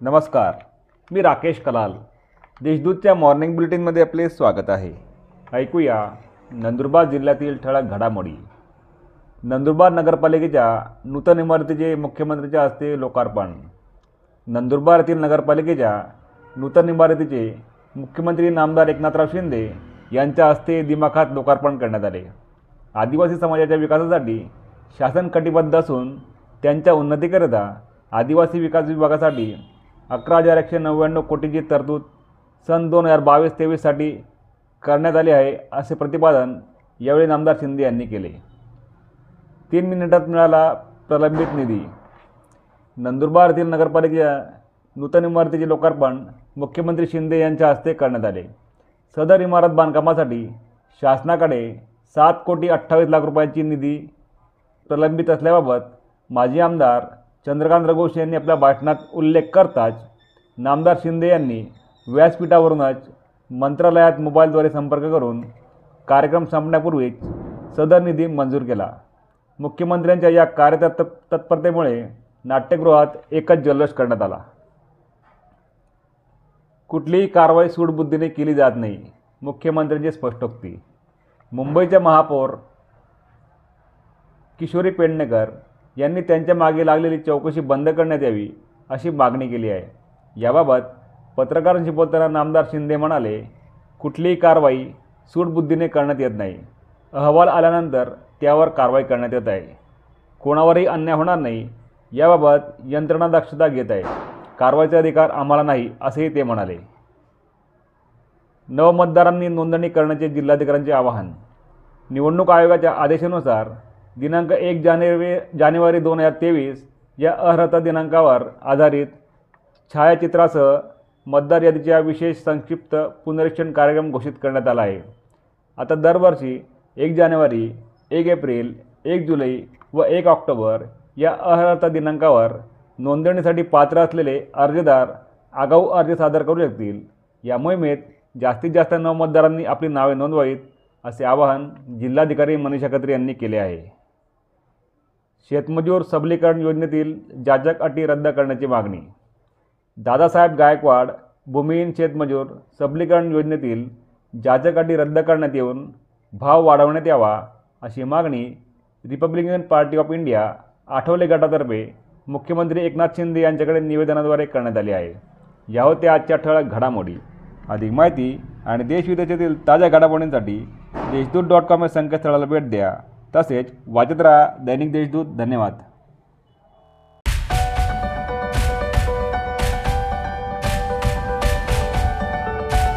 नमस्कार मी राकेश कलाल. देशदूतच्या मॉर्निंग बुलेटिनमध्ये आपले स्वागत आहे. ऐकूया नंदुरबार जिल्ह्यातील ठळक घडामोडी. नंदुरबार नगरपालिकेच्या नूतन इमारतीचे मुख्यमंत्र्यांच्या हस्ते लोकार्पण. नंदुरबार येथील नगरपालिकेच्या नूतन इमारतीचे मुख्यमंत्री नामदार एकनाथराव शिंदे यांच्या हस्ते दिमाखात लोकार्पण करण्यात आले. आदिवासी समाजाच्या विकासासाठी शासन कटिबद्ध असून त्यांच्या उन्नतीकरिता आदिवासी विकास विभागासाठी अकरा हजार एकशे नव्याण्णव कोटीची तरतूद सन दोन हजार बावीस तेवीससाठी करण्यात आली आहे असे प्रतिपादन यावेळी नामदार शिंदे यांनी केले. तीन मिनिटात मिळाला प्रलंबित निधी. नंदुरबार येथील नगरपालिकेच्या नूतन इमारतीचे लोकार्पण मुख्यमंत्री शिंदे यांच्या हस्ते करण्यात आले. सदर इमारत बांधकामासाठी शासनाकडे सात कोटी अठ्ठावीस लाख रुपयांची निधी प्रलंबित असल्याबाबत माजी आमदार चंद्रकांत रघोष यांनी आपल्या भाषणात उल्लेख करताच नामदार शिंदे यांनी व्यासपीठावरूनच मंत्रालयात मोबाईलद्वारे संपर्क करून कार्यक्रम संपण्यापूर्वीच सदर निधी मंजूर केला. मुख्यमंत्र्यांच्या या कार्यतत् तत्परतेमुळे नाट्यगृहात एकच जल्लोष करण्यात आला. कुठलीही कारवाई सूडबुद्धीने केली जात नाही मुख्यमंत्र्यांची स्पष्टोक्ती. मुंबईच्या महापौर किशोरी पेडणेकर यांनी त्यांच्या मागे लागलेली चौकशी बंद करण्यात यावी अशी मागणी केली आहे. याबाबत पत्रकारांशी बोलताना नामदार शिंदे म्हणाले कुठलीही कारवाई सूडबुद्धीने करण्यात येत नाही. अहवाल आल्यानंतर त्यावर कारवाई करण्यात येत आहे. कोणावरही अन्याय होणार नाही. याबाबत यंत्रणा दक्षता घेत आहे. कारवाईचा अधिकार आम्हाला नाही असेही ते म्हणाले. नवमतदारांनी नोंदणी करण्याचे जिल्हाधिकाऱ्यांचे आवाहन. निवडणूक आयोगाच्या आदेशानुसार दिनांक एक जानेवारी जानेवारी दोन हजार तेवीस या अर्हता दिनांकावर आधारित छायाचित्रासह मतदार यादीच्या विशेष संक्षिप्त पुनरीक्षण कार्यक्रम घोषित करण्यात आला आहे. आता दरवर्षी एक जानेवारी एक एप्रिल एक जुलै व एक ऑक्टोबर या अर्हता दिनांकावर नोंदणीसाठी पात्र असलेले अर्जदार आगाऊ अर्ज सादर करू शकतील. या मोहिमेत जास्तीत जास्त नवमतदारांनी आपली नावे नोंदवावीत असे आवाहन जिल्हाधिकारी मनीषा खत्री यांनी केले आहे. शेतमजूर सबलीकरण योजनेतील जाजक अटी रद्द करण्याची मागणी. दादासाहेब गायकवाड भूमिहीन शेतमजूर सबलीकरण योजनेतील जाजक अटी रद्द करण्यात येऊन भाव वाढवण्यात यावा अशी मागणी Republican Party of India Athawale गटातर्फे मुख्यमंत्री एकनाथ शिंदे यांच्याकडे निवेदनाद्वारे करण्यात आली आहे. या होत्या आजच्या ठळक घडामोडी अधिक माहिती आणि देशविदेशातील ताज्या घडामोडींसाठी देशदूत डॉट कॉम या संकेतस्थळाला भेट द्या. तसेच वाचत राहा दैनिक देशदूत धन्यवाद.